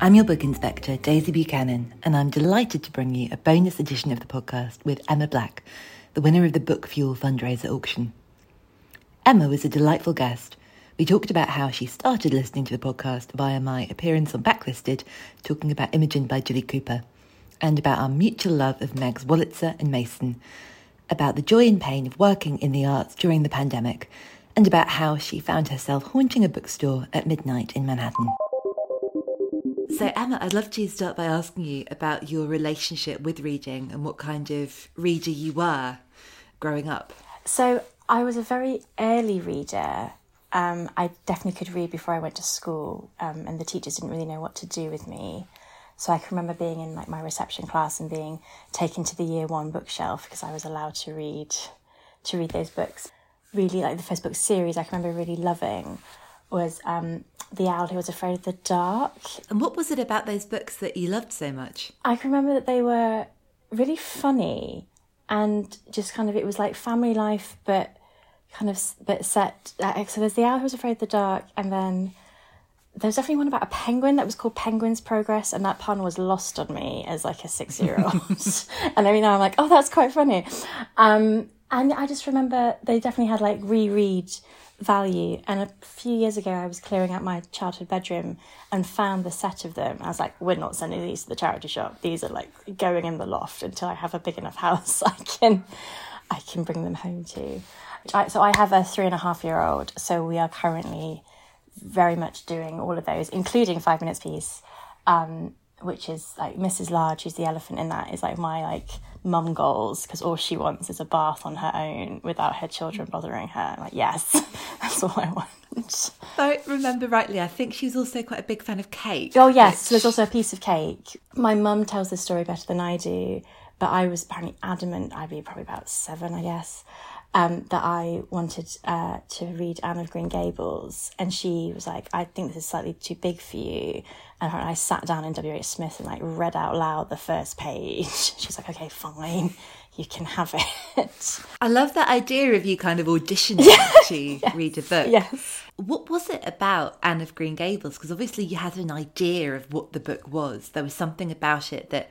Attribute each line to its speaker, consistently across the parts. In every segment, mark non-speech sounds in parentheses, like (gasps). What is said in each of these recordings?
Speaker 1: I'm your book inspector, Daisy Buchanan, and I'm delighted to bring you a bonus edition of the podcast with Emma Black, the winner of the Book Fuel fundraiser auction. Emma was a delightful guest. We talked about how she started listening to the podcast via my appearance on Backlisted, talking about Imogen by Jilly Cooper, and about our mutual love of Megs Wolitzer and Mason, about the joy and pain of working in the arts during the pandemic, and about how she found herself haunting a bookstore at midnight in Manhattan. So, Emma, I'd love to start by asking you about your relationship with reading and what kind of reader you were growing up.
Speaker 2: So, I was a very early reader. Um, I definitely could read before I went to school, um, and the teachers didn't really know what to do with me. So I can remember being in like my reception class and being taken to the year one bookshelf because I was allowed to read to read those books really like the first book series I can remember really loving was um, The Owl Who Was Afraid of the Dark.
Speaker 1: And what was it about those books that you loved so much?
Speaker 2: I can remember that they were really funny and just kind of, it was like family life, but kind of, but set. Uh, so there's The Owl Who Was Afraid of the Dark, and then there was definitely one about a penguin that was called Penguin's Progress, and that pun was lost on me as like a six year old. (laughs) and every now I'm like, oh, that's quite funny. Um, and I just remember they definitely had like reread value. And a few years ago, I was clearing out my childhood bedroom and found the set of them. I was like, we're not sending these to the charity shop. These are like going in the loft until I have a big enough (laughs) house I can, I can bring them home to. So I have a three and a half year old. So we are currently very much doing all of those, including Five Minutes Peace. Um, which is like Mrs. Large, who's the elephant in that, is like my like mum goals because all she wants is a bath on her own without her children bothering her. I'm like, yes, (laughs) that's all I want. If
Speaker 1: I remember rightly, I think she was also quite a big fan of cake.
Speaker 2: Oh yes, which... there's also a piece of cake. My mum tells this story better than I do, but I was apparently adamant. I'd be probably about seven, I guess. Um, that I wanted uh, to read Anne of Green Gables, and she was like, "I think this is slightly too big for you." And I sat down in W. H. Smith and like read out loud the first page. (laughs) She's like, okay, fine, you can have it.
Speaker 1: I love that idea of you kind of auditioning (laughs) to yes, read a book.
Speaker 2: Yes.
Speaker 1: What was it about Anne of Green Gables? Because obviously you had an idea of what the book was. There was something about it that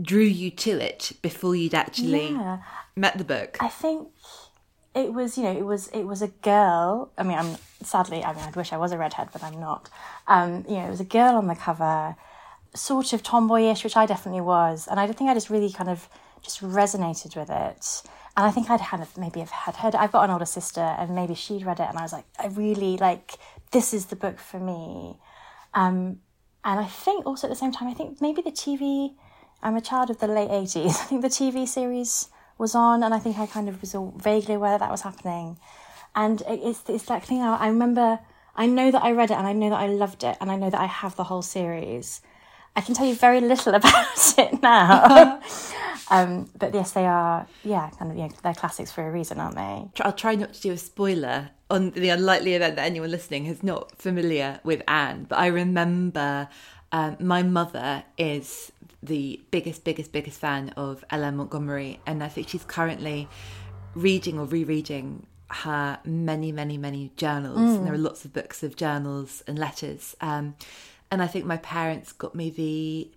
Speaker 1: drew you to it before you'd actually yeah. met the book.
Speaker 2: I think it was you know it was it was a girl i mean i'm sadly i mean i'd wish i was a redhead but i'm not. Um you know it was a girl on the cover sort of tomboyish which i definitely was and i think i just really kind of just resonated with it. And i think i'd of maybe have had heard i've got an older sister and maybe she'd read it and i was like i really like this is the book for me. Um and i think also at the same time i think maybe the tv i'm a child of the late 80s (laughs) i think the tv series was on, and I think I kind of was all vaguely aware that, that was happening. And it's it's that thing. I remember. I know that I read it, and I know that I loved it, and I know that I have the whole series. I can tell you very little (laughs) about it now. (laughs) um, but yes, they are, yeah, kind of, you know, they're classics for a reason, aren't they?
Speaker 1: I'll try not to do a spoiler on the unlikely event that anyone listening is not familiar with Anne, but I remember um, my mother is the biggest, biggest, biggest fan of L. M. Montgomery, and I think she's currently reading or rereading her many, many, many journals. And there are lots of books of journals and letters. Um, and I think my parents got me the.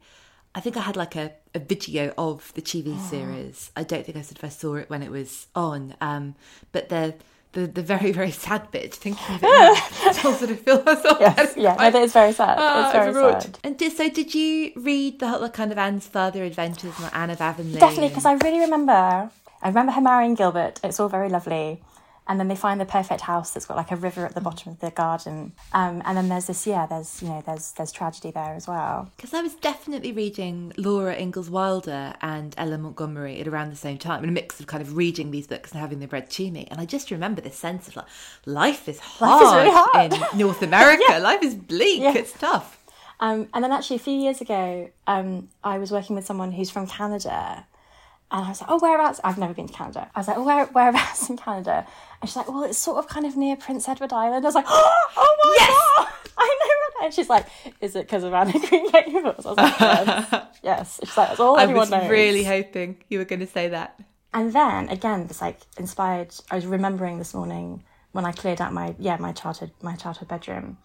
Speaker 1: I think I had like a, a video of the TV series. I don't think I said if I saw it when it was on. Um, but the the the very very sad bit, thinking (laughs) of it, now, still sort of feel myself.
Speaker 2: Yes, yeah, no, that is very sad.
Speaker 1: Ah,
Speaker 2: it's very
Speaker 1: overwrought.
Speaker 2: sad.
Speaker 1: And did, so, did you read the whole kind of Anne's further adventures, like Anne of Avonlea?
Speaker 2: Definitely, because I really remember. I remember her marrying Gilbert. It's all very lovely. And then they find the perfect house that's got like a river at the bottom of the garden. Um, and then there's this, yeah, there's you know, there's there's tragedy there as well.
Speaker 1: Because I was definitely reading Laura Ingalls Wilder and L. M. Montgomery at around the same time, in a mix of kind of reading these books and having them read to me. And I just remember this sense of like, life is hard, (laughs)
Speaker 2: Life is really hard.
Speaker 1: in (laughs) North (laughs) America. Life is bleak.
Speaker 2: Yeah.
Speaker 1: It's tough.
Speaker 2: Um, and then actually a few years ago, um, I was working with someone who's from Canada. And I was like, oh, whereabouts? I've never been to Canada. I was like, oh, where, whereabouts in Canada? And she's like, well, it's sort of kind of near Prince Edward Island. I was like, oh (gasps) oh my
Speaker 1: Yes!
Speaker 2: God, I know that. And she's like, is it because of Anna (laughs) Green Gables? I was like, yes. (laughs) yes. She's like, that's all
Speaker 1: I
Speaker 2: everyone
Speaker 1: was really hoping you were going to say that.
Speaker 2: And then again, it's like inspired. I was remembering this morning when I cleared out my yeah my childhood my childhood bedroom.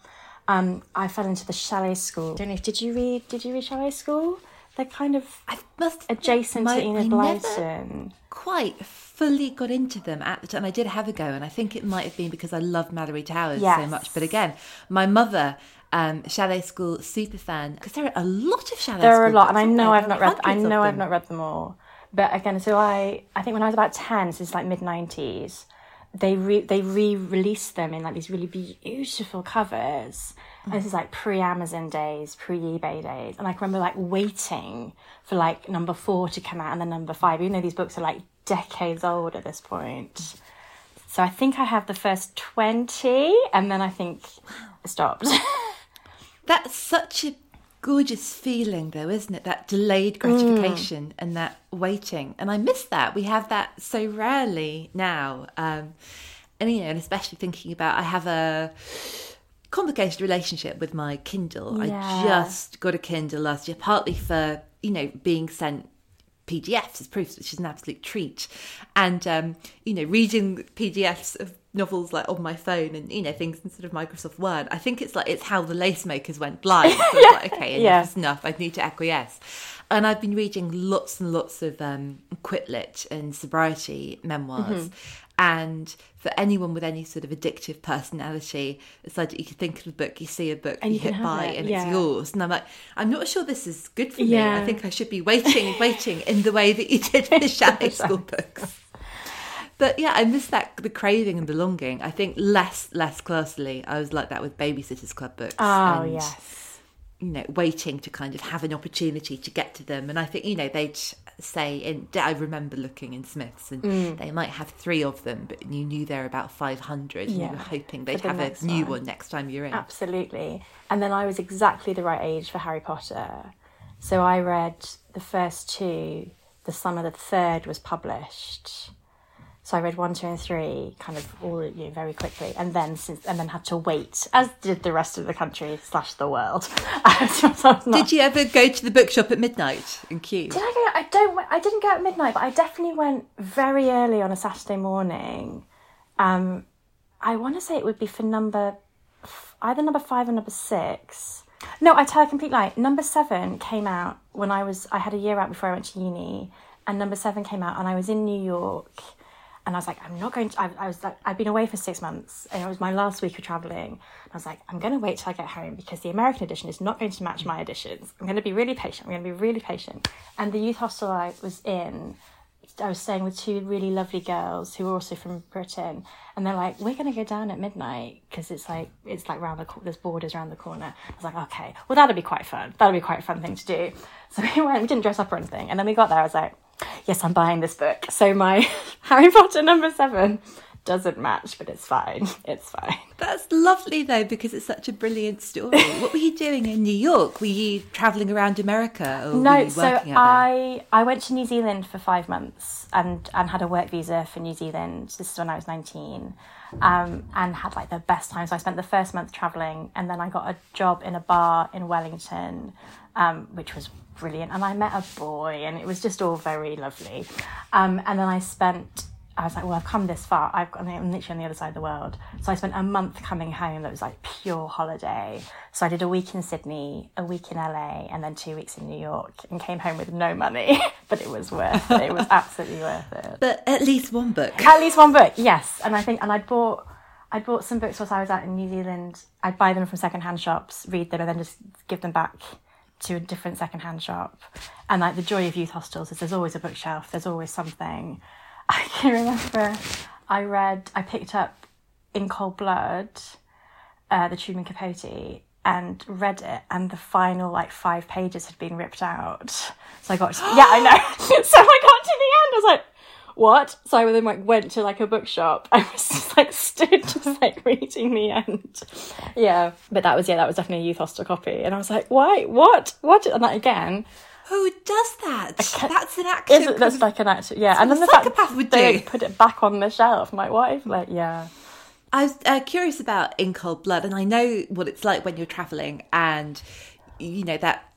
Speaker 2: Um, I fell into the chalet school. don't know if did you read did you read chalet school? They're kind of
Speaker 1: I must
Speaker 2: adjacent
Speaker 1: my-
Speaker 2: to Enid Blyton.
Speaker 1: quite fully got into them at the time. I did have a go, and I think it might have been because I loved Malory Towers so much. But again, my mother, um, Chalet School super fan, because there are a lot of Chalet
Speaker 2: There are a lot, and I know? I've not read. I know I've not read them all. But again, so I I think when I was about ten, since like mid nineties, they re they re released them in like these really beautiful covers. And this is like pre Amazon days, pre eBay days, and I can remember like waiting for like number four to come out and then number five, even though these books are like decades old at this point. So I think I have the first twenty, and then I think it stopped. (laughs)
Speaker 1: That's such a gorgeous feeling, though, isn't it? That delayed gratification and that waiting. And I miss that. We have that so rarely now. Um, and, you know, and especially thinking about, I have a complicated relationship with my Kindle. I just got a Kindle last year, partly for, you know, being sent PDFs as proofs, which is an absolute treat. And um, you know, reading PDFs of novels like on my phone and you know things instead of Microsoft Word. I think it's like it's how the lace makers went blind. So it's like, okay, (laughs) enough
Speaker 2: Yeah.
Speaker 1: is enough. I need to acquiesce. And I've been reading lots and lots of um, quit lit and sobriety memoirs.
Speaker 2: Mm-hmm.
Speaker 1: And for anyone with any sort of addictive personality, it's like you can think of a book, you see a book,
Speaker 2: And
Speaker 1: you
Speaker 2: you
Speaker 1: hit buy,
Speaker 2: it,
Speaker 1: and
Speaker 2: yeah.
Speaker 1: it's yours. And I'm like, I'm not sure this is good for me. I think I should be waiting (laughs) waiting in the way that you did with the (laughs) Chalet School books. But yeah, I miss that the craving and the longing. I think less less closely. I was like that with Babysitters Club books.
Speaker 2: Oh
Speaker 1: and,
Speaker 2: yes.
Speaker 1: You know, waiting to kind of have an opportunity to get to them. And I think you know they'd say in. I remember looking in Smiths, and
Speaker 2: Mm.
Speaker 1: they might have three of them, but you knew there were about five hundred. and
Speaker 2: Yeah,
Speaker 1: you were hoping they'd
Speaker 2: the
Speaker 1: have a new
Speaker 2: one.
Speaker 1: one next time you're in.
Speaker 2: Absolutely. And then I was exactly the right age for Harry Potter. So I read the first two the summer the third was published. So I read one, two, and three, kind of all you know, very quickly, and then since and then had to wait, as did the rest of the country slash the world. (laughs) So not-
Speaker 1: Did you ever go to the bookshop at midnight in queue?
Speaker 2: Did I go? I don't. I didn't go at midnight, but I definitely went very early on a Saturday morning. Um, I want to say it would be for number either number five or number six. No, I tell a complete lie. Number seven came out when I was. I had a year out before I went to uni, and number seven came out, and I was in New York. And I was like, I'm not going to. I, I was like, I've been away for six months, and it was my last week of traveling. I was like, I'm going to wait till I get home because the American edition is not going to match my editions. I'm going to be really patient. I'm going to be really patient. And the youth hostel I was in, I was staying with two really lovely girls who were also from Britain, and they're like, "We're going to go down at midnight because it's like it's like round the cor- there's borders around the corner." I was like, "Okay, well that'll be quite fun. That'll be quite a fun thing to do." So (laughs) we went. We didn't dress up or anything, and then we got there. I was like, "Yes, I'm buying this book." So my (laughs) Harry Potter number seven doesn't match, but it's fine. It's fine.
Speaker 1: That's lovely though, because it's such a brilliant story. (laughs) what were you doing in New York? Were you travelling around America? Or were
Speaker 2: No,
Speaker 1: you
Speaker 2: so
Speaker 1: working out there?
Speaker 2: I I went to New Zealand for five months and and had a work visa for New Zealand. This is when I was nineteen, um, and had like the best time. So I spent the first month traveling, and then I got a job in a bar in Wellington, um, which was brilliant. And I met a boy, and it was just all very lovely. Um, and then I spent. I was like, well, I've come this far. I've got, I'm literally on the other side of the world. So I spent a month coming home that was like pure holiday. So I did a week in Sydney, a week in LA, and then two weeks in New York and came home with no money. (laughs) but it was worth it. It was absolutely worth it. (laughs)
Speaker 1: But at least one book.
Speaker 2: At least one book, yes. And I think, and I'd bought, I'd bought some books whilst I was out in New Zealand. I'd buy them from secondhand shops, read them, and then just give them back to a different secondhand shop. And like the joy of youth hostels is there's always a bookshelf, there's always something. (laughs) I can remember I read, I picked up In Cold Blood, uh, the Truman Capote, and read it, and the final like five pages had been ripped out. So I got, to, yeah, I know. (laughs) so I got to the end, I was like, what? So I then like went to like a bookshop. (laughs) I was just like stood just like reading the end. Yeah, but that was yeah, that was definitely a youth hostel copy, and I was like, why? What? What? And that again,
Speaker 1: Who does that? That's an
Speaker 2: is it, that's like an actual yeah. And then the fact
Speaker 1: psychopath would
Speaker 2: they
Speaker 1: do.
Speaker 2: put it back on the shelf. I'm like? If, like yeah.
Speaker 1: I was uh, curious about In Cold Blood, and I know what it's like when you're traveling, and you know that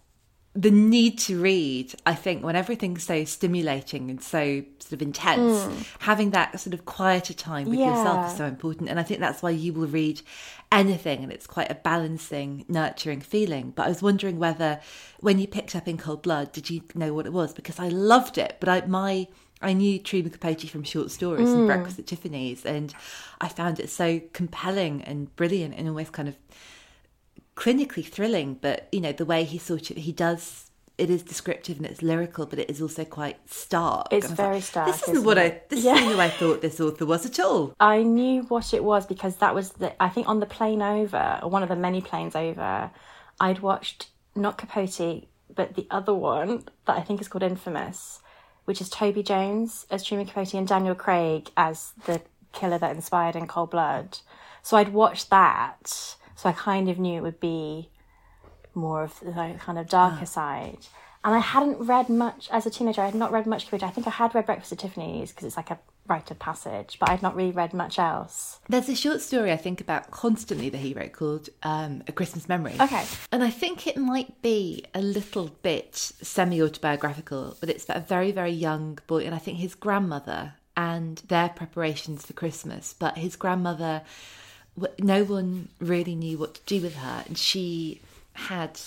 Speaker 1: the need to read. I think when everything's so stimulating and so sort of intense, mm. having that sort of quieter time with yourself is so important. And I think that's why you will read anything, and it's quite a balancing, nurturing feeling. But I was wondering whether, when you picked up In Cold Blood, did you know what it was? Because I loved it, but I my I knew Truman Capote from short stories and mm. Breakfast at Tiffany's, and I found it so compelling and brilliant and almost kind of clinically thrilling. But you know, the way he sort of he does it is descriptive and it's lyrical, but it is also quite stark.
Speaker 2: It's
Speaker 1: And I was
Speaker 2: very
Speaker 1: like,
Speaker 2: stark,
Speaker 1: This isn't
Speaker 2: isn't
Speaker 1: what I this
Speaker 2: Yeah.
Speaker 1: isn't who I thought this author was at all.
Speaker 2: I knew what it was because that was the I think on the plane over, or one of the many planes over, I'd watched not Capote, but the other one that I think is called Infamous, which is Toby Jones as Truman Capote and Daniel Craig as the killer that inspired in Cold Blood. So I'd watched that, so I kind of knew it would be more of the like, kind of darker side. And I hadn't read much as a teenager. I had not read much Capote. I think I had read Breakfast at Tiffany's because it's like a rite of passage, but I'd not really read much else.
Speaker 1: There's a short story I think about constantly that he wrote called um, A Christmas Memory.
Speaker 2: Okay.
Speaker 1: And I think it might be a little bit semi autobiographical, but it's about a very, very young boy, and I think his grandmother and their preparations for Christmas. But his grandmother, no one really knew what to do with her, and she had.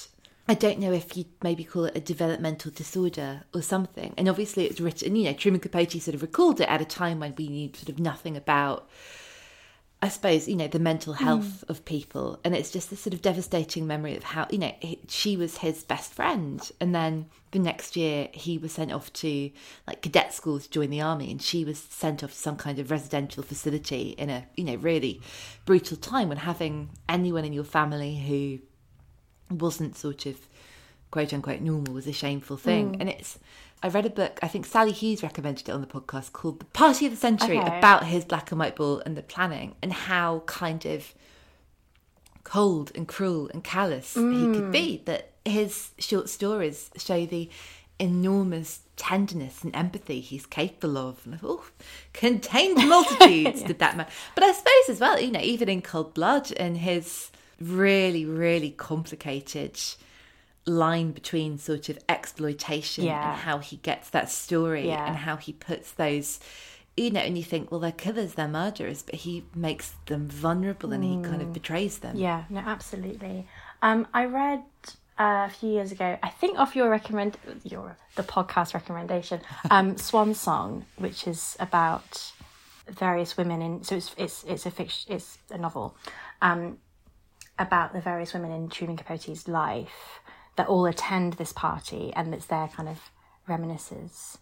Speaker 1: I don't know if you'd maybe call it a developmental disorder or something. And obviously, it's written, you know, Truman Capote sort of recalled it at a time when we knew sort of nothing about I suppose you know the mental hmm. health of people, and it's just this sort of devastating memory of how you know he, she was his best friend, and then the next year he was sent off to like cadet school to join the army, and she was sent off to some kind of residential facility in a you know really brutal time when having anyone in your family who wasn't sort of quote unquote normal was a shameful thing, hmm. and it's. I read a book, I think Sali Hughes recommended it on the podcast called The Party of the Century
Speaker 2: Okay.
Speaker 1: about his black and white ball and the planning and how kind of cold and cruel and callous he could be. Mm. That his short stories show the enormous tenderness and empathy he's capable of. And oh, contained (laughs) multitudes did that man. But I suppose as well, you know, even in Cold Blood and his really, really complicated line between sort of exploitation
Speaker 2: Yeah.
Speaker 1: and how he gets that story
Speaker 2: Yeah.
Speaker 1: and how he puts those you know and you think well they're killers they're murderers but he makes them vulnerable and he kind of betrays them
Speaker 2: Yeah, no, absolutely. Um, I read uh, a few years ago, I think off your recommend your the podcast recommendation, (laughs) um, Swan Song, which is about various women in. So it's it's it's a fiction, it's a novel, um, about the various women in Truman Capote's life that all attend this party, and it's their kind of reminiscences.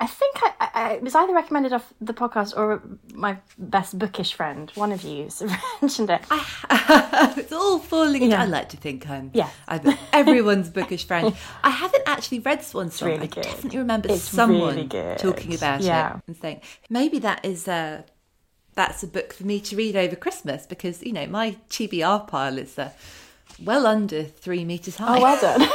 Speaker 2: I think I, I, I- it was either recommended off the podcast or my best bookish friend. One of you (laughs) mentioned it.
Speaker 1: it's all falling
Speaker 2: Yeah.
Speaker 1: I like to think I'm
Speaker 2: Yeah.
Speaker 1: I'm (laughs) everyone's bookish friend. I haven't actually read Swan Song.
Speaker 2: really
Speaker 1: I
Speaker 2: good.
Speaker 1: definitely remember
Speaker 2: It's
Speaker 1: someone
Speaker 2: really
Speaker 1: talking about
Speaker 2: Yeah.
Speaker 1: it and saying maybe that is a that's a book for me to read over Christmas because you know my TBR pile is uh, well under three meters high.
Speaker 2: Oh, well done.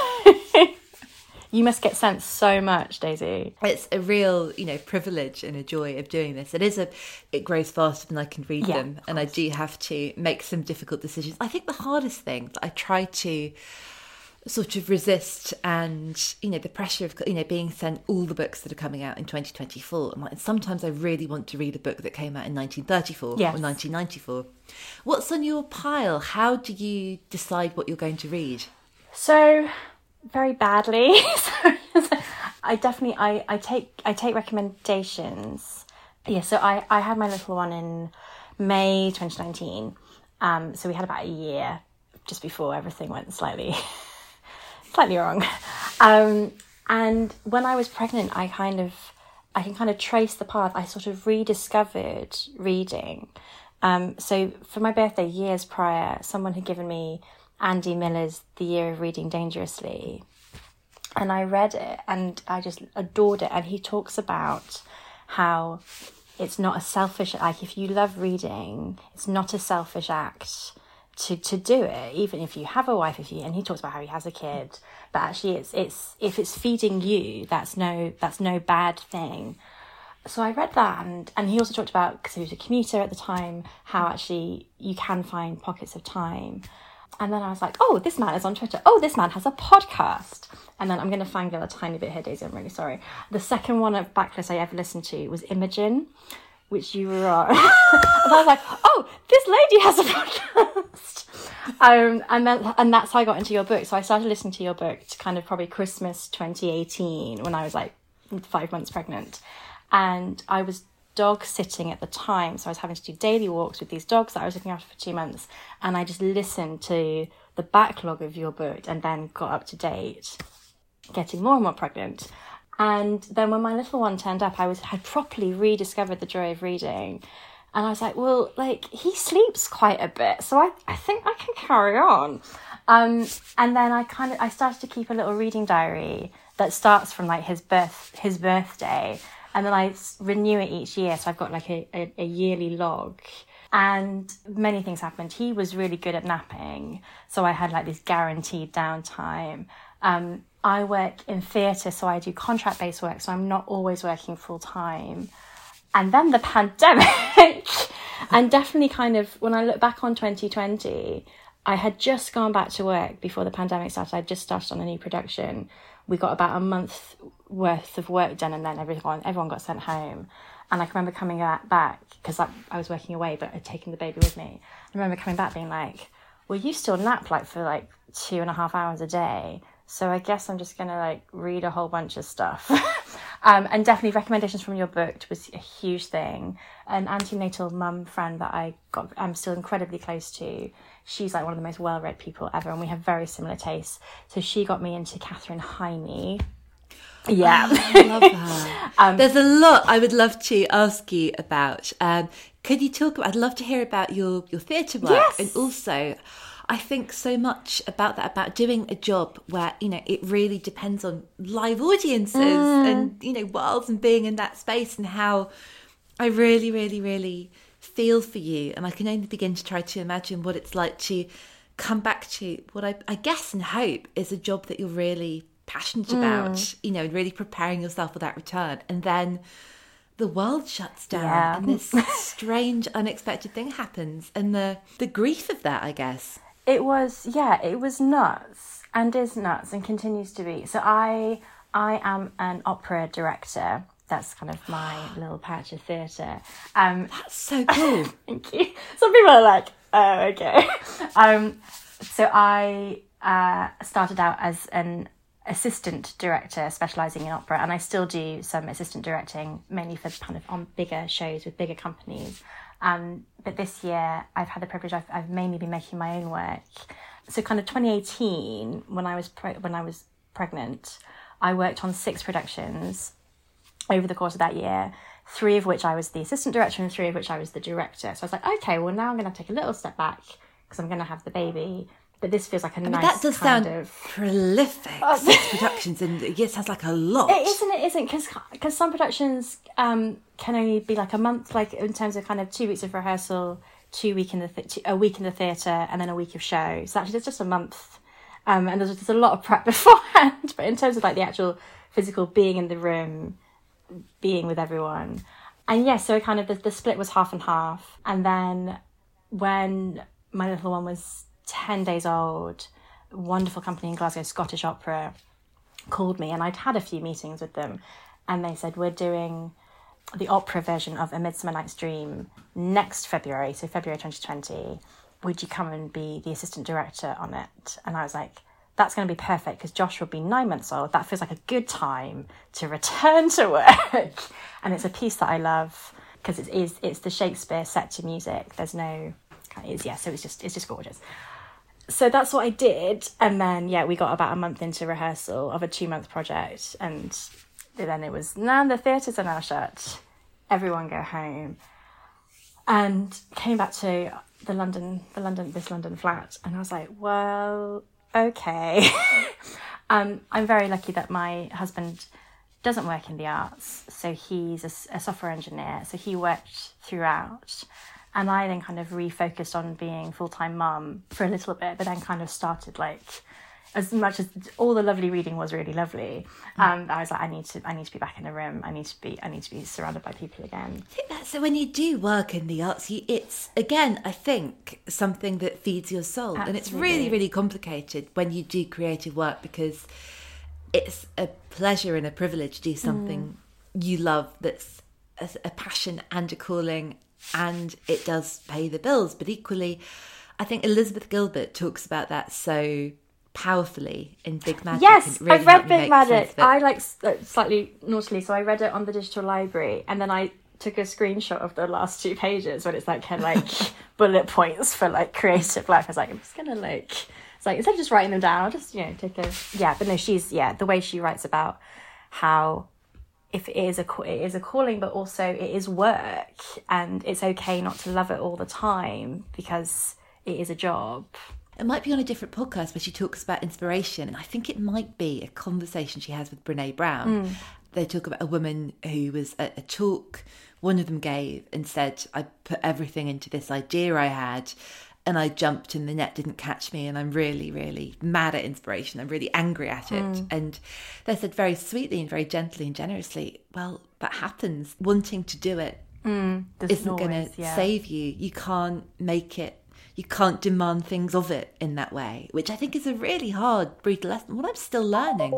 Speaker 2: (laughs) (laughs) you must get sent so much, Daisy.
Speaker 1: It's a real, you know, privilege and a joy of doing this. It is a, it grows faster than I can read
Speaker 2: Yeah,
Speaker 1: them, and I do have to make some difficult decisions. I think the hardest thing that I try to sort of resist and you know the pressure of you know being sent all the books that are coming out in 2024 and like, sometimes i really want to read a book that came out in 1934
Speaker 2: Yes.
Speaker 1: or 1994 what's on your pile how do you decide what you're going to read
Speaker 2: So very badly. (laughs) I definitely I, I take I take recommendations. Yeah, so I, I had my little one in May 2019. Um, so we had about a year just before everything went slightly (laughs) slightly wrong. (laughs) Um, and when I was pregnant, I kind of, I can kind of trace the path. I sort of rediscovered reading. Um, so for my birthday, years prior, someone had given me Andy Miller's The Year of Reading Dangerously. And I read it and I just adored it. And he talks about how it's not a selfish like if you love reading, it's not a selfish act to to do it even if you have a wife if you and he talks about how he has a kid but actually it's it's if it's feeding you that's no that's no bad thing so I read that, and, and he also talked about because he was a commuter at the time, how actually you can find pockets of time. And then I was like, oh, this man is on Twitter. Oh, this man has a podcast. And then I'm going to fangirl a tiny bit here, Daisy. I'm really sorry. The second one of Backlist I ever listened to was Imogen, which you were on. (laughs) and I was like, oh, this lady has a podcast. Um, and then and that's how I got into your book. So I started listening to your book to kind of probably Christmas 2018 when I was like five months pregnant and I was dog sitting at the time, so I was having to do daily walks with these dogs that I was looking after for two months, and I just listened to the backlog of your book and then got up to date, getting more and more pregnant. And then when my little one turned up, I was had properly rediscovered the joy of reading. And I was like, well, like he sleeps quite a bit, so I, I think I can carry on. Um, and then I kind of I started to keep a little reading diary that starts from like his birth his birthday, and then I renew it each year. So I've got like a, a, a yearly log. And many things happened. He was really good at napping, so I had like this guaranteed downtime. Um, I work in theatre, so I do contract based work, so I'm not always working full time. And then the pandemic, (laughs) and definitely kind of when I look back on 2020, I had just gone back to work before the pandemic started. I'd just started on a new production. We got about a month worth of work done, and then everyone everyone got sent home. And I can remember coming back- because I, I was working away, but I'd taken the baby with me. I remember coming back being like, "Well, you still nap like for like two and a half hours a day." So I guess I'm just gonna like read a whole bunch of stuff. (laughs) um, and definitely recommendations from your book was a huge thing. An antenatal mum friend that I got, I'm still incredibly close to. She's like one of the most well-read people ever, and we have very similar tastes. So she got me into Katherine Heiny. Yeah.
Speaker 1: I love her. (laughs) There's a lot I would love to ask you about. Um, could you talk about? I'd love to hear about your your theatre work,
Speaker 2: Yes.
Speaker 1: and also, I think so much about that about doing a job where you know it really depends on live audiences mm. and you know worlds and being in that space and how I really, really, really feel for you, and I can only begin to try to imagine what it's like to come back to what I, I guess and hope is a job that you're really passionate mm. about, you know, and really preparing yourself for that return. And then the world shuts down
Speaker 2: Yeah.
Speaker 1: and this (laughs) strange, unexpected thing happens. And the, the grief of that, I guess.
Speaker 2: It was yeah, it was nuts and is nuts and continues to be. So I I am an opera director. That's kind of my (gasps) little patch of theatre. Um,
Speaker 1: That's so cool. (laughs)
Speaker 2: Thank you. Some people are like, oh, okay. (laughs) Um, so I uh, started out as an assistant director specializing in opera, and I still do some assistant directing, mainly for kind of on bigger shows with bigger companies. Um, but this year, I've had the privilege. I've, I've mainly been making my own work. So, kind of 2018, when I was pre- when I was pregnant, I worked on six productions over the course of that year, three of which I was the assistant director and three of which I was the director. So I was like, okay, well, now I'm going to take a little step back because I'm going to have the baby. But this feels like a
Speaker 1: I mean,
Speaker 2: nice
Speaker 1: that does
Speaker 2: kind
Speaker 1: sound
Speaker 2: of.
Speaker 1: prolific.
Speaker 2: Oh,
Speaker 1: Six (laughs) productions, and it sounds like a lot.
Speaker 2: It isn't. It isn't because because some productions um, can only be like a month, like in terms of kind of two weeks of rehearsal, two week in the th- a week in the theatre, and then a week of show. So actually, it's just a month, um, and there's just a lot of prep (laughs) beforehand. But in terms of like the actual physical being in the room, being with everyone, and yeah, so kind of the, the split was half and half, and then when my little one was ten days old, wonderful company in Glasgow, Scottish Opera called me and I'd had a few meetings with them and they said we're doing the opera version of A Midsummer Night's Dream next February, so February 2020. Would you come and be the assistant director on it? And I was like, that's going to be perfect because Josh will be nine months old. That feels like a good time to return to work. (laughs) and it's a piece that I love because it is it's the Shakespeare set to music. There's no it's yeah, so it's just it's just gorgeous so that's what I did. And then, yeah, we got about a month into rehearsal of a two month project. And then it was, now the theatres are now shut. Everyone go home. And came back to the London, the London, this London flat. And I was like, well, okay. (laughs) um, I'm very lucky that my husband doesn't work in the arts. So he's a, a software engineer. So he worked throughout and I then kind of refocused on being full time mum for a little bit, but then kind of started like as much as all the lovely reading was really lovely, um, I was like, I need to, I need to be back in the room. I need to be, I need to be surrounded by people again.
Speaker 1: I think that's when you do work in the arts. You, it's again, I think something that feeds your soul, and it's really, really complicated when you do creative work because it's a pleasure and a privilege to do something you love that's a, a passion and a calling, and it does pay the bills. But equally, I think Elizabeth Gilbert talks about that so powerfully in Big Magic.
Speaker 2: Yes,
Speaker 1: really
Speaker 2: I've read Big Magic. I like slightly naughtily, so I read it on the digital library, and then I took a screenshot of the last two pages when it's like kind of like (laughs) bullet points for like creative life. I was like, I'm just gonna like, it's like instead of just writing them down, I'll just you know take a yeah. But no, she's yeah the way she writes about how if it is a it is a calling, but also it is work, and it's okay not to love it all the time because it is a job.
Speaker 1: It might be on a different podcast where she talks about inspiration, and I think it might be a conversation she has with Brene Brown. Hmm. They talk about a woman who was at a talk one of them gave and said, I put everything into this idea I had, and I jumped, and the net didn't catch me, and I'm really, really mad at inspiration. I'm really angry at it. Hmm. And they said very sweetly and very gently and generously, Well, that happens. Wanting to do it hmm.
Speaker 2: Doesn't
Speaker 1: isn't going to
Speaker 2: yeah.
Speaker 1: save you. You can't make it. You can't demand things of it in that way, which I think is a really hard, brutal lesson. What I'm still learning.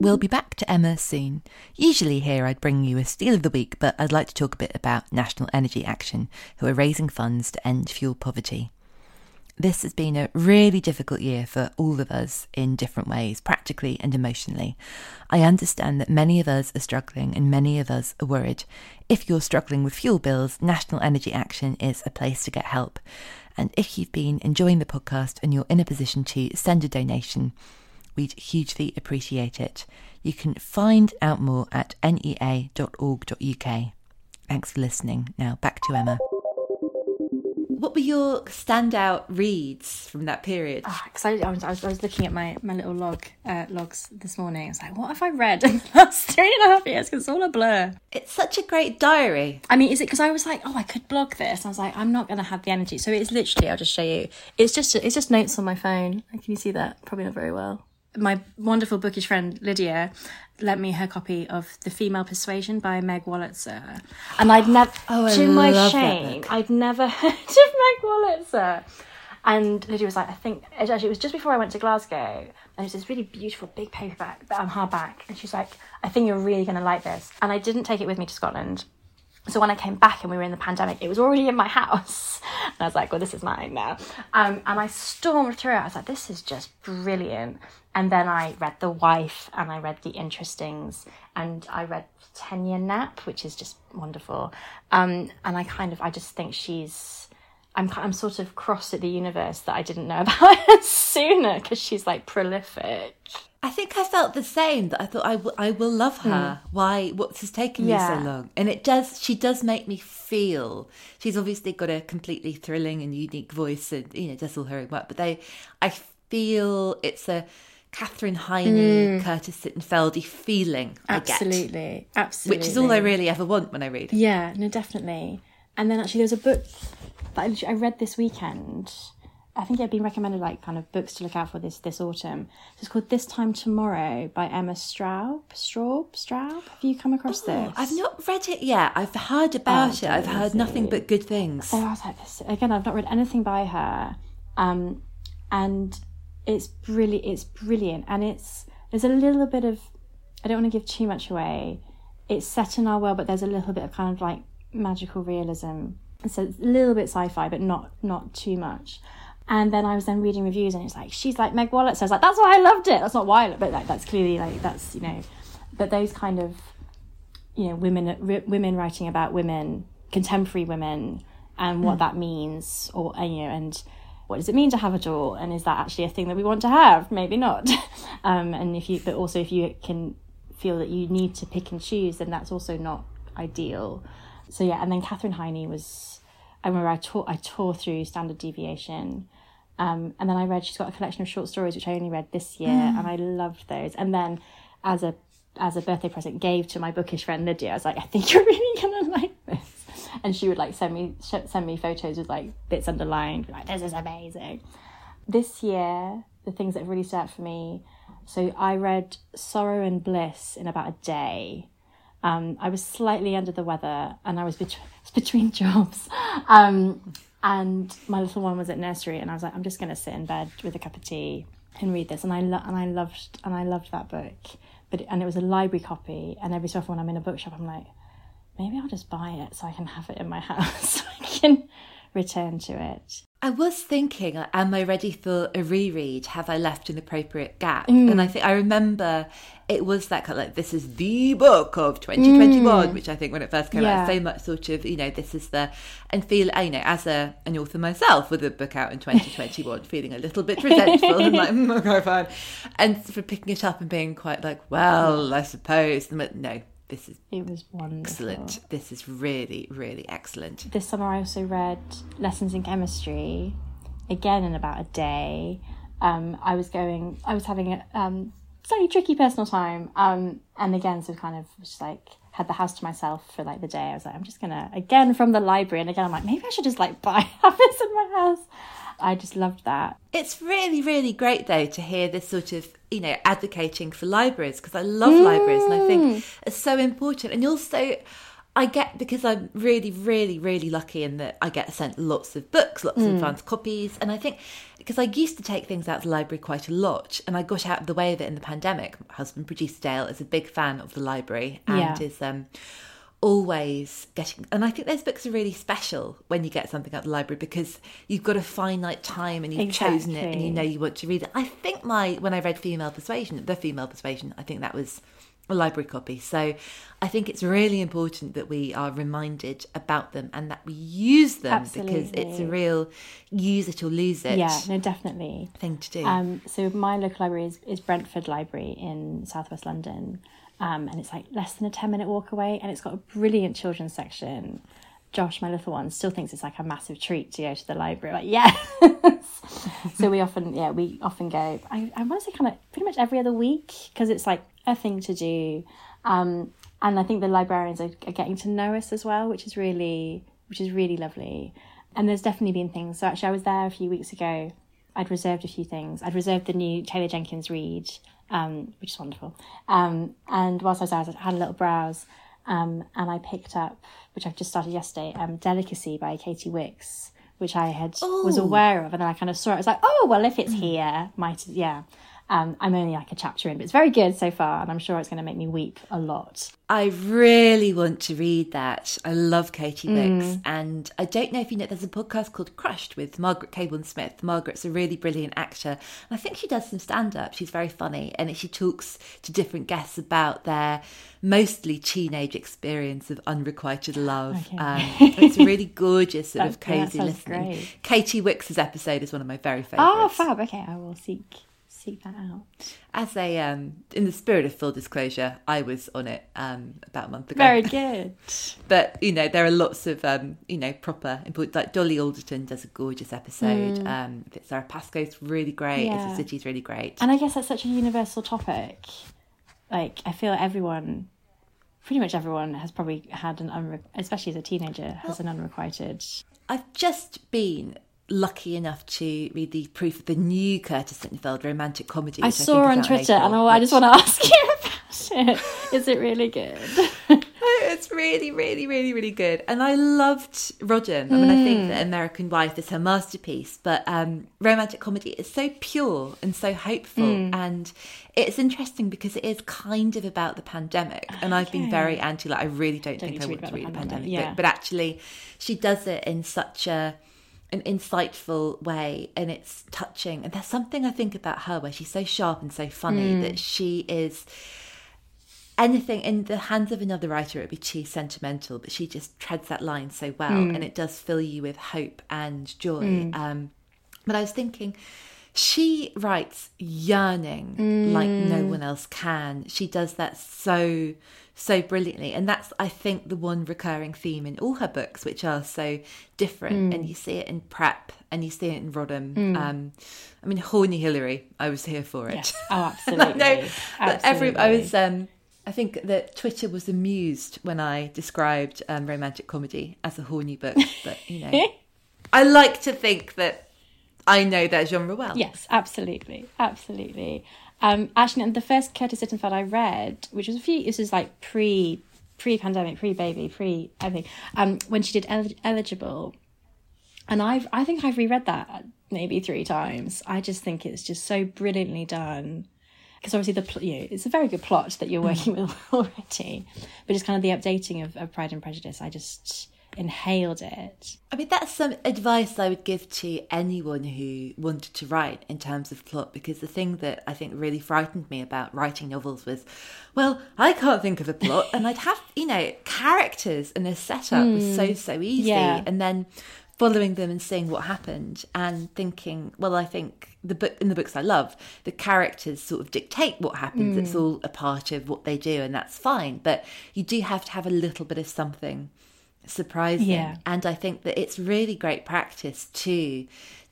Speaker 1: We'll be back to Emma soon. Usually, here I'd bring you a steal of the week, but I'd like to talk a bit about National Energy Action, who are raising funds to end fuel poverty. This has been a really difficult year for all of us in different ways, practically and emotionally. I understand that many of us are struggling and many of us are worried. If you're struggling with fuel bills, National Energy Action is a place to get help. And if you've been enjoying the podcast and you're in a position to send a donation, we'd hugely appreciate it. You can find out more at nea.org.uk. Thanks for listening. Now back to Emma. What were your standout reads from that period?
Speaker 2: Because I, I, was, I, was, I was looking at my, my little log uh, logs this morning. I was like, what have I read (laughs) in the last three and a half years? Because it's all a blur.
Speaker 1: It's such a great diary.
Speaker 2: I mean, is it because I was like, oh, I could blog this? I was like, I'm not going to have the energy. So it's literally, I'll just show you. It's just it's just notes on my phone. Can you see that? Probably not very well. My wonderful bookish friend Lydia lent me her copy of The Female Persuasion by Meg Wolitzer. And I'd never, (gasps)
Speaker 1: Oh,
Speaker 2: to my shame, I'd never (laughs) heard of Meg Wolitzer. And Lydia was like, I think, actually, it was just before I went to Glasgow. And it's this really beautiful big paperback, um, hardback. And she's like, I think you're really going to like this. And I didn't take it with me to Scotland. So when I came back and we were in the pandemic, it was already in my (laughs) house. And I was like, well, this is mine now. Um, and I stormed through it. I was like, this is just brilliant. And then I read The Wife and I read The Interestings and I read Ten-Year Nap, which is just wonderful. Um, and I kind of, I just think she's, I'm, I'm sort of cross at the universe that I didn't know (laughs) about her sooner because she's like prolific.
Speaker 1: I think I felt the same. That I thought I will, I will love her. Why? What's has taken me so long? And it does. She does make me feel. She's obviously got a completely thrilling and unique voice, and you know does all her own work. But they, I feel it's a Katherine Heiny, Curtis Sittenfeldy feeling. I get,
Speaker 2: Absolutely. Absolutely.
Speaker 1: which is all I really ever want when I read.
Speaker 2: Yeah, no, definitely. And then actually, there's a book that I, read this weekend. I think it had been recommended like kind of books to look out for this this autumn. It's called This Time Tomorrow by Emma Straub. Straub? Straub? Have you come across this?
Speaker 1: I've not read it yet. I've heard about
Speaker 2: Oh,
Speaker 1: it. I've heard nothing but good things.
Speaker 2: So I was like, this, again, I've not read anything by her, um, and it's brilliant. It's brilliant, and it's there's a little bit of I don't want to give too much away. It's set in our world, but there's a little bit of kind of like magical realism. So it's a little bit sci-fi, but not not too much. And then I was then reading reviews, and it's like she's like Meg Wallet. So I was like, that's why I loved it. That's not why, I- but like, that's clearly like that's you know, but those kind of you know women r- women writing about women contemporary women and what hmm. that means or and, you know and what does it mean to have a door and is that actually a thing that we want to have? Maybe not. (laughs) Um and if you but also if you can feel that you need to pick and choose then that's also not ideal. So yeah and then katherine heiny was i remember i tore i tore through standard deviation. Um, and then I read she's got a collection of short stories which I only read this year, and I loved those. And then as a as a birthday present, gave to my bookish friend Lydia. I was like, I think you're (laughs) really gonna like and she would like send me send me photos with like bits underlined, like this is amazing. This year, the things that really stood out for me. So I read Sorrow and Bliss in about a day. Um, I was slightly under the weather and I was bet- (laughs) between (laughs) jobs. Um, and my little one was at nursery and I was like, I'm just going to sit in bed with a cup of tea and read this. And I, lo- and I loved, and I loved that book. But, and it was a library copy. And every so often when I'm in a bookshop, I'm like, maybe I'll just buy it so I can have it in my (laughs) house. so I can return to it.
Speaker 1: I was thinking, am I ready for a reread? Have I left an appropriate gap? And I think I remember it was that kind of like, this is the book of 2021, which I think when it first came out,
Speaker 2: Yeah.
Speaker 1: so much sort of, you know, this is the, and feel, you know, as a an author myself with a book out in 2021, (laughs) feeling a little bit resentful and like, mm, okay, fine. And for picking it up and being quite like, well, I suppose, no, this is
Speaker 2: It was wonderful.
Speaker 1: excellent. This is really, really excellent.
Speaker 2: this summer I also read Lessons in Chemistry, again in about a day. Um, I was going, I was having a um, slightly tricky personal time, um, and again, so kind of just like had the house to myself for like the day. I was like, I'm just gonna again from the library, and again I'm like, maybe I should just like (laughs) buy have this in my house. I just loved that.
Speaker 1: It's really, really great though to hear this sort of, you know, advocating for libraries because I love libraries and I think it's so important. And also, I get because I'm really, really, really lucky in that I get sent lots of books, lots of advanced copies. And I think because I used to take things out of the library quite a lot and I got out of the way of it in the pandemic. My husband, producer Dale, is a big fan of the library and
Speaker 2: Yeah.
Speaker 1: is um, always getting and i think those books are really special when you get something out of the library because you've got a finite time and you've chosen it and you know you want to read it i think my when i read female persuasion the female persuasion i think that was a library copy. So I think it's really important that we are reminded about them and that we use them because it's a real use it or lose it
Speaker 2: Yeah, no, definitely.
Speaker 1: thing to do.
Speaker 2: Um, so my local library is, is Brentford Library in southwest London, um, and it's like less than a ten minute walk away, and it's got a brilliant children's section. Josh, my little one, still thinks it's like a massive treat to go to the library. Like, yes. (laughs) so we often, yeah, we often go. I, I want to say kind of pretty much every other week because it's like a thing to do, um, and I think the librarians are, are getting to know us as well, which is really, which is really lovely. And there's definitely been things. So actually, I was there a few weeks ago. I'd reserved a few things. I'd reserved the new Taylor Jenkins Reid, um, which is wonderful. Um, and whilst I was there, I had a little browse, um, and I picked up, which I've just started yesterday, um, Delicacy by Katy Wix, which I had was aware of, and then I kind of saw it. I was like, oh well, if it's here, might yeah. Um, I'm only like a chapter in, but it's very good so far, and I'm sure it's going to make me weep a lot.
Speaker 1: I really want to read that. I love Katy Wix.
Speaker 2: Mm.
Speaker 1: And I don't know if you know, there's a podcast called Crushed with Margaret Cabourn-Smith. Margaret's a really brilliant actor. And I think she does some stand up. She's very funny. And she talks to different guests about their mostly teenage experience of unrequited love. Um, (laughs) it's a really gorgeous, sort of
Speaker 2: yeah,
Speaker 1: cozy
Speaker 2: sounds
Speaker 1: listening.
Speaker 2: great.
Speaker 1: Katy Wix's episode is one of my very favourites.
Speaker 2: Oh, fab! Okay, I will seek seek that out.
Speaker 1: As a, um, in the spirit of full disclosure, I was on it um, about a month ago.
Speaker 2: Very (laughs) good.
Speaker 1: but you know there are lots of um you know proper important like dolly alderton does a gorgeous episode um sara pascoe's really great
Speaker 2: Mm. Yeah.
Speaker 1: it's city's really great
Speaker 2: And I guess that's such a universal topic. Like, I feel everyone, pretty much everyone, has probably had an unre- especially as a teenager, has an unrequited.
Speaker 1: i've just been lucky enough to read the proof of the new curtis sittenfeld romantic comedy
Speaker 2: I saw
Speaker 1: think
Speaker 2: on Twitter,
Speaker 1: in
Speaker 2: and
Speaker 1: April,
Speaker 2: oh, I just
Speaker 1: which-
Speaker 2: want to ask you about it. Is it really good? (laughs)
Speaker 1: it's really, really, really, really good. And I loved Rodham. I mean, I think
Speaker 2: Mm.
Speaker 1: that American Wife is her masterpiece, but um, romantic comedy is so pure and so hopeful.
Speaker 2: Mm.
Speaker 1: And it's interesting because it is kind of about the pandemic. And I've been very anti, like, I really don't, think
Speaker 2: need
Speaker 1: I want to
Speaker 2: the
Speaker 1: read a
Speaker 2: pandemic,
Speaker 1: pandemic
Speaker 2: yeah.
Speaker 1: book. But actually, she does it in such a an insightful way and it's touching and there's something i think about her where she's so sharp and so funny
Speaker 2: Mm.
Speaker 1: that she is anything in the hands of another writer it would be too sentimental but she just treads that line so well
Speaker 2: Mm.
Speaker 1: and it does fill you with hope and joy um but i was thinking she writes yearning like no
Speaker 2: Mm.
Speaker 1: one else can she does that so so brilliantly and that's i think the one recurring theme in all her books which are so different
Speaker 2: Mm.
Speaker 1: and you see it in prep and you see it in rodham um i mean horny hillary i was here for it
Speaker 2: Yes. (laughs) Oh, absolutely.
Speaker 1: no, but every I was. Um, I think that Twitter was amused when I described um, romantic comedy as a horny book. But you know, (laughs) I like to think that I know that genre well.
Speaker 2: Yes, absolutely, absolutely. Um, actually, and the first Curtis Sittenfeld I read, which was a few, this is like pre pre pandemic, pre baby, pre everything. Um, when she did El- eligible, and I've I think I've reread that maybe three times. I just think it's just so brilliantly done. Because obviously the pl- you know, it's a very good plot that you're working (laughs) with already, but just kind of the updating of, of Pride and Prejudice. I just inhaled it.
Speaker 1: I mean, that's some advice I would give to anyone who wanted to write in terms of plot, because the thing that I think really frightened me about writing novels was, well, I can't think of a plot, and I'd have, you know, characters and a setup was so, hmm. so easy.
Speaker 2: Yeah.
Speaker 1: And then following them and seeing what happened and thinking, well, I think the book in the books I love, the characters sort of dictate what happens. It's hmm. all a part of what they do, and that's fine. But you do have to have a little bit of something surprising.
Speaker 2: Yeah.
Speaker 1: And I think that it's really great practice to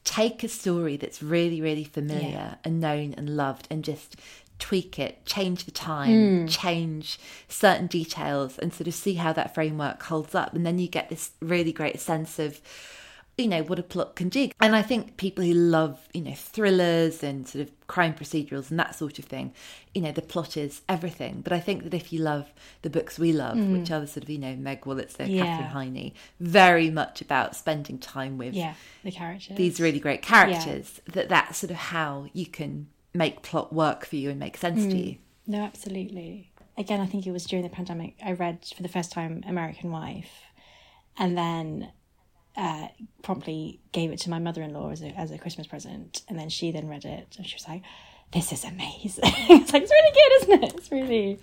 Speaker 1: take a story that's really, really familiar
Speaker 2: Yeah.
Speaker 1: and known and loved and just tweak it, change the time, hmm. change certain details, and sort of see how that framework holds up. And then you get this really great sense of, you know, what a plot can do. And I think people who love, you know, thrillers and sort of crime procedurals and that sort of thing, you know, the plot is everything. But I think that if you love the books we love, mm. which are the sort of, you know, Meg Wolitzer,
Speaker 2: Yeah.
Speaker 1: Katherine Heiny, very much about spending time with
Speaker 2: Yeah, the characters.
Speaker 1: these really great characters, that that's sort of how you can make plot work for you and make sense to mm. you.
Speaker 2: No, absolutely. Again, I think it was during the pandemic. I read for the first time American Wife, and then uh, promptly gave it to my mother-in-law as a as a Christmas present. And then she then read it, and she was like, "This is amazing." (laughs) it's like it's really good, isn't it? It's really,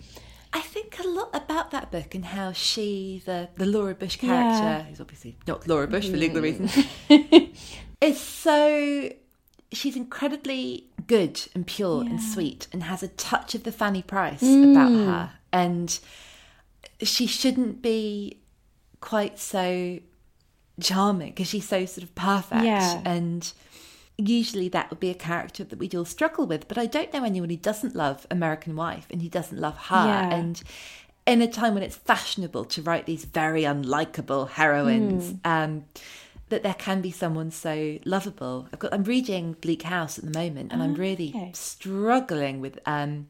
Speaker 1: I think a lot about that book and how she, the the Laura Bush character,
Speaker 2: Yeah.
Speaker 1: who's obviously not Laura Bush for legal reasons, (laughs) is so she's incredibly good and pure and sweet and has a touch of the Fanny Price about her. And she shouldn't be quite so charming because she's so sort of perfect.
Speaker 2: Yeah.
Speaker 1: And usually that would be a character that we'd all struggle with. But I don't know anyone who doesn't love American Wife and who doesn't love her.
Speaker 2: Yeah.
Speaker 1: And in a time when it's fashionable to write these very unlikable heroines,
Speaker 2: Hmm.
Speaker 1: um, that there can be someone so lovable. I've got, I'm reading Bleak House at the moment, and I'm really
Speaker 2: Ah, okay.
Speaker 1: struggling with um,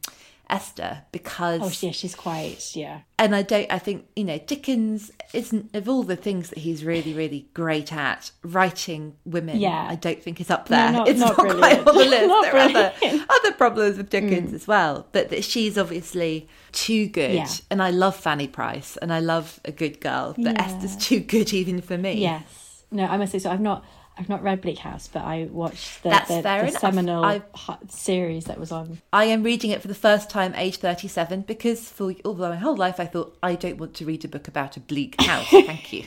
Speaker 1: Esther because
Speaker 2: Oh, yeah, she's quite, yeah.
Speaker 1: and I don't. I think you know Dickens isn't of all the things that he's really, really great at writing women.
Speaker 2: Yeah.
Speaker 1: I don't think is up
Speaker 2: No,
Speaker 1: there.
Speaker 2: not-
Speaker 1: it's
Speaker 2: not
Speaker 1: not, quite on the list. (laughs) There are other.
Speaker 2: Mm.
Speaker 1: other problems with Dickens as well, but that she's obviously too good.
Speaker 2: Yeah.
Speaker 1: And I love Fanny Price, and I love a good girl, but
Speaker 2: Yeah.
Speaker 1: Esther's too good even for me.
Speaker 2: Yes. No, I must say, so I've not. I've not read Bleak House, but I watched the,
Speaker 1: That's
Speaker 2: the, the seminal
Speaker 1: I've-
Speaker 2: series that was on.
Speaker 1: I am reading it for the first time, age 37, because for all my whole life I thought I don't want to read a book about a bleak house. (laughs) Thank you.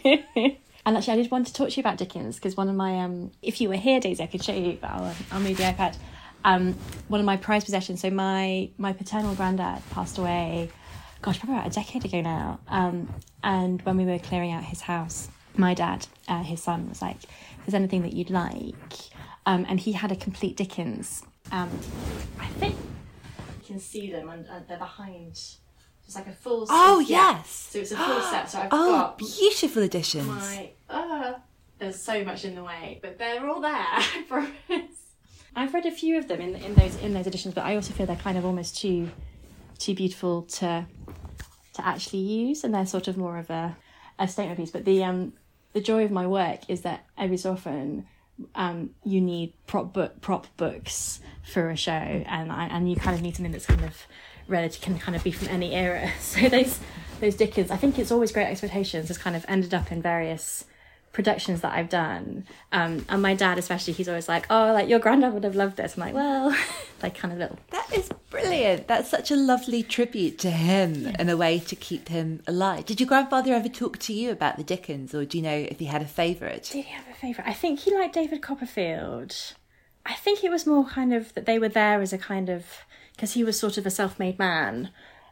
Speaker 2: And actually, I did want to talk to you about Dickens because one of my, um, if you were here, Daisy, I could show you, but I'll, I'll move the iPad. Um, one of my prized possessions. So my my paternal granddad passed away, gosh, probably about a decade ago now. Um, and when we were clearing out his house, my dad, uh, his son, was like, "If there's anything that you'd like," um, and he had a complete Dickens. Um, I think you can see them, and uh, they're behind. It's like a full.
Speaker 1: Set Oh,
Speaker 2: yeah.
Speaker 1: yes.
Speaker 2: So it's a full set. So I've
Speaker 1: Oh,
Speaker 2: got
Speaker 1: beautiful editions.
Speaker 2: my uh, there's so much in the way, but they're all there. (laughs) I promise. I've read a few of them in in those in those editions, but I also feel they're kind of almost too too beautiful to to actually use, and they're sort of more of a a statement piece. But the um the joy of my work is that every so often um you need prop book prop books for a show, and I, and you kind of need something that's kind of relative can kind of be from any era. (laughs) So those those Dickens, I think it's always Great Expectations has kind of ended up in various productions that I've done. Um, and my dad, especially, he's always like, "Oh, like your granddad would have loved this." I'm like, "Well," (laughs) like kind of little.
Speaker 1: That is brilliant. That's such a lovely tribute to him and a way to keep him alive. Did your grandfather ever talk to you about the Dickens, or do you know if he had a favourite?
Speaker 2: Did he have a favourite? I think he liked David Copperfield. I think it was more kind of that they were there as a kind of because he was sort of a self-made man,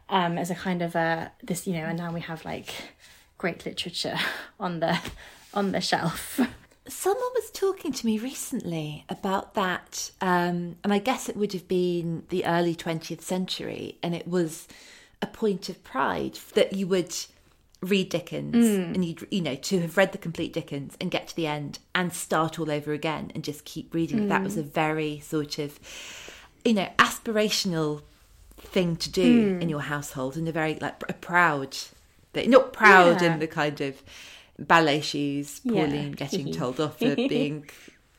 Speaker 2: um, as a kind of a this you know, and now we have like great literature (laughs) on the on the shelf. (laughs)
Speaker 1: Someone was talking to me recently about that, um, and I guess it would have been the early 20th century, and it was a point of pride that you would read Dickens hmm. and you'd, you know, to have read the complete Dickens and get to the end and start all over again and just keep reading it. That was hmm. a very sort of, you know, aspirational thing to do in hmm. your household and a very, like, a proud thing. Not proud
Speaker 2: Yeah.
Speaker 1: in the kind of ballet shoes,
Speaker 2: Yeah.
Speaker 1: Pauline getting (laughs) told off for being,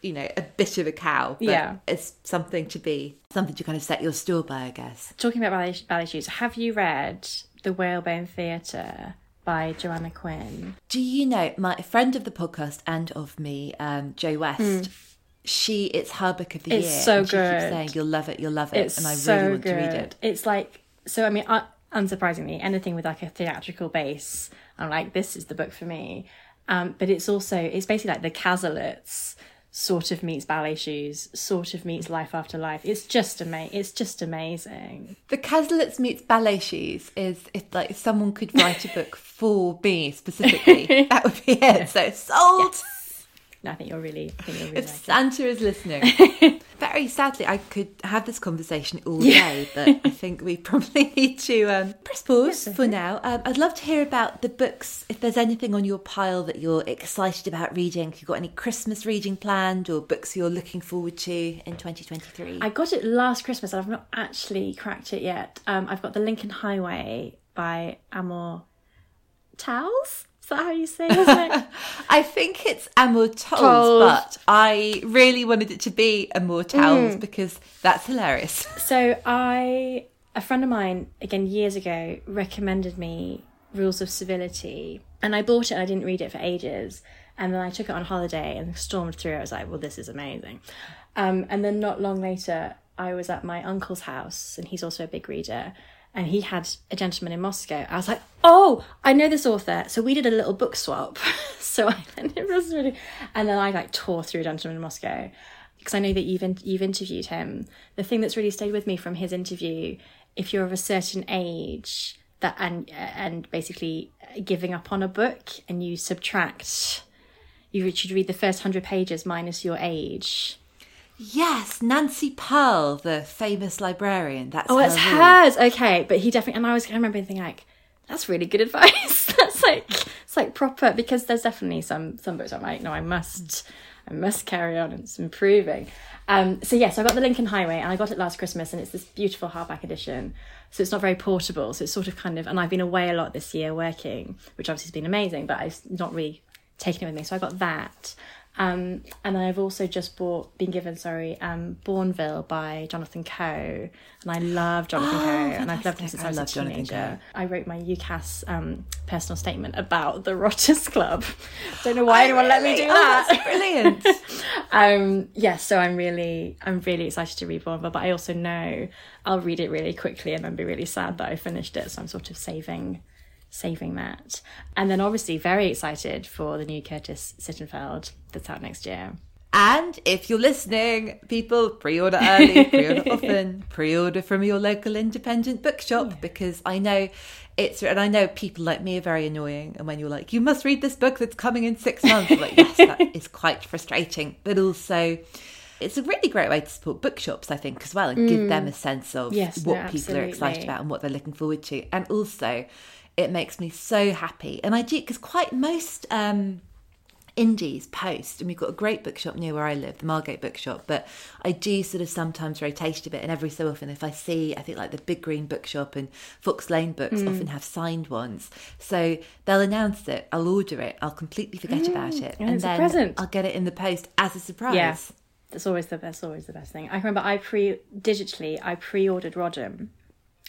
Speaker 1: you know, a bit of a cow. But
Speaker 2: Yeah.
Speaker 1: it's something to be, something to kind of set your store by, I guess.
Speaker 2: Talking about ballet, ballet shoes, have you read The Whalebone Theatre by Joanna Quinn?
Speaker 1: Do you know my friend of the podcast and of me, um, Joe West? She, it's her book of the.
Speaker 2: It's
Speaker 1: year.
Speaker 2: so
Speaker 1: and she
Speaker 2: good.
Speaker 1: keeps saying, "You'll love it, you'll love it,"
Speaker 2: It's
Speaker 1: and I
Speaker 2: so
Speaker 1: really want
Speaker 2: good.
Speaker 1: to read it.
Speaker 2: It's like so. I mean, uh, unsurprisingly, anything with like a theatrical base, I'm like, this is the book for me. Um, but it's also it's basically like the Cazalets sort of meets ballet shoes, sort of meets life after life. It's just ama- It's just amazing.
Speaker 1: The Cazalets meets ballet shoes is if like someone could write a book (laughs) for me specifically, (laughs) that would be it. So sold.
Speaker 2: No, I think you're really, think you're really
Speaker 1: If
Speaker 2: like.
Speaker 1: Santa is listening, (laughs) very sadly, I could have this conversation all day, but I think we probably (laughs) need to um, press pause for now. Um, I'd love to hear about the books. If there's anything on your pile that you're excited about reading, if you've got any Christmas reading planned or books you're looking forward to in 2023.
Speaker 2: I got it last Christmas I've not actually cracked it yet. Um, I've got The Lincoln Highway by Amor Towles. Is that how you say it? (laughs)
Speaker 1: I think it's Tolls. but I really wanted it to be Amour Towels
Speaker 2: Mm.
Speaker 1: because that's hilarious. (laughs)
Speaker 2: So I, a friend of mine, again years ago, recommended me Rules of Civility, and I bought it. and I didn't read it for ages, and then I took it on holiday and stormed through. I was like, "Well, this is amazing." Um, and then not long later, I was at my uncle's house, and he's also a big reader. And he had A Gentleman in Moscow. I was like, oh, I know this author. So we did a little book swap. (laughs) so I, (laughs) and it was really, and then I like tore through A Gentleman in Moscow because I know that you've in, you've interviewed him. The thing that's really stayed with me from his interview, if you're of a certain age, that and and basically giving up on a book and you subtract, you should read the first hundred pages minus your age
Speaker 1: Yes, Nancy Pearl, the famous librarian. That's
Speaker 2: oh,
Speaker 1: her
Speaker 2: it's
Speaker 1: rule.
Speaker 2: hers. Okay, but he definitely. And I was. I remember thinking like, that's really good (laughs) advice. that's like it's like proper because there's definitely some some books I'm like, no, I must, I must carry on. It's improving. Um. So yes, yeah, so I got the Lincoln Highway, and I got it last Christmas, and it's this beautiful hardback edition. So it's not very portable. So it's sort of kind of, and I've been away a lot this year working, which obviously has been amazing, but I've not really taken it with me. So I got that. Um, and I've also just bought, been given, sorry, um, Bournville by Jonathan Coe, and I love Jonathan
Speaker 1: Oh,
Speaker 2: Coe, and I've loved him since
Speaker 1: I
Speaker 2: I, was
Speaker 1: love
Speaker 2: a
Speaker 1: Jonathan
Speaker 2: teenager. I wrote my UCAS um, personal statement about the (laughs) Rotters Club. Don't know why anyone let me do
Speaker 1: Oh,
Speaker 2: that.
Speaker 1: brilliant. (laughs)
Speaker 2: um, yes, so I'm really, I'm really excited to read Bournville, but I also know I'll read it really quickly and then be really sad that I finished it. So I'm sort of saving saving that. And then obviously very excited for the new Curtis Sittenfeld that's out next year.
Speaker 1: And if you're listening, people pre-order early, pre-order (laughs) often, pre-order from your local independent bookshop because I know it's and I know people like me are very annoying. And when you're like, you must read this book that's coming in six months, I'm like yes, that (laughs) is quite frustrating. But also, it's a really great way to support bookshops, I think, as well, and give them mm. a sense of
Speaker 2: Yes,
Speaker 1: what
Speaker 2: no,
Speaker 1: people are excited about and what they're looking forward to. And also, it makes me so happy. And I do because quite most. um indies post and we've got a great bookshop near where I live, the Margate bookshop, but I do sort of sometimes rotate a bit and every so often if I see I think like the Big Green bookshop and Fox Lane books
Speaker 2: Hmm.
Speaker 1: often have signed ones. So they'll announce it, I'll order it, I'll completely forget about it
Speaker 2: and
Speaker 1: and then. I'll get it in the post as a surprise.
Speaker 2: Yeah. That's always the best, always the best thing. I remember I pre digitally I pre-ordered Rodham.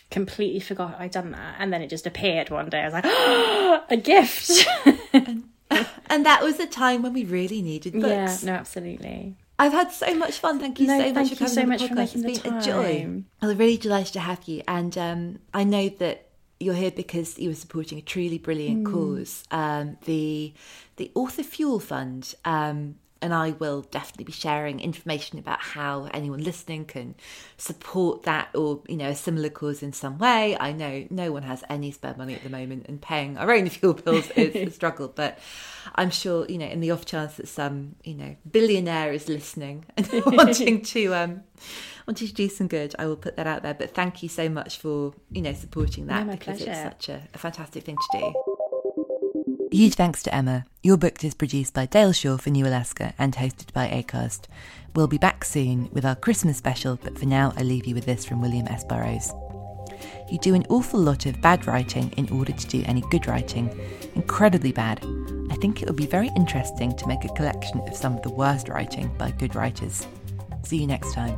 Speaker 2: Completely forgot I'd done that, and then it just appeared one day. I was like, (gasps) a gift. (laughs) (laughs)
Speaker 1: And that was a time when we really needed books.
Speaker 2: yeah, no, absolutely.
Speaker 1: I've had so much fun. Thank you
Speaker 2: No,
Speaker 1: so much
Speaker 2: thank
Speaker 1: for coming
Speaker 2: so
Speaker 1: on the
Speaker 2: much for
Speaker 1: podcast.
Speaker 2: making
Speaker 1: it's
Speaker 2: the
Speaker 1: been a joy. I'm really delighted to have you, and um, I know that you're here because you were supporting a truly brilliant
Speaker 2: Hmm.
Speaker 1: cause, um, the the Author Fuel Fund. Um, and I will definitely be sharing information about how anyone listening can support that or, you know, a similar cause in some way. I know no one has any spare money at the moment and paying our own (laughs) fuel bills is a struggle, but I'm sure, you know, in the off chance that some, you know, billionaire is listening (laughs) and (laughs) wanting to um wanting to do some good, I will put that out there. But thank you so much for, you know, supporting that because
Speaker 2: pleasure.
Speaker 1: it's such a, a fantastic thing to do. Huge thanks to Emma. Your book is produced by Dale Shaw for New Alaska and hosted by Acast. We'll be back soon with our Christmas special, but for now, I leave you with this from William S. Burroughs. You do an awful lot of bad writing in order to do any good writing. Incredibly bad. I think it would be very interesting to make a collection of some of the worst writing by good writers. See you next time.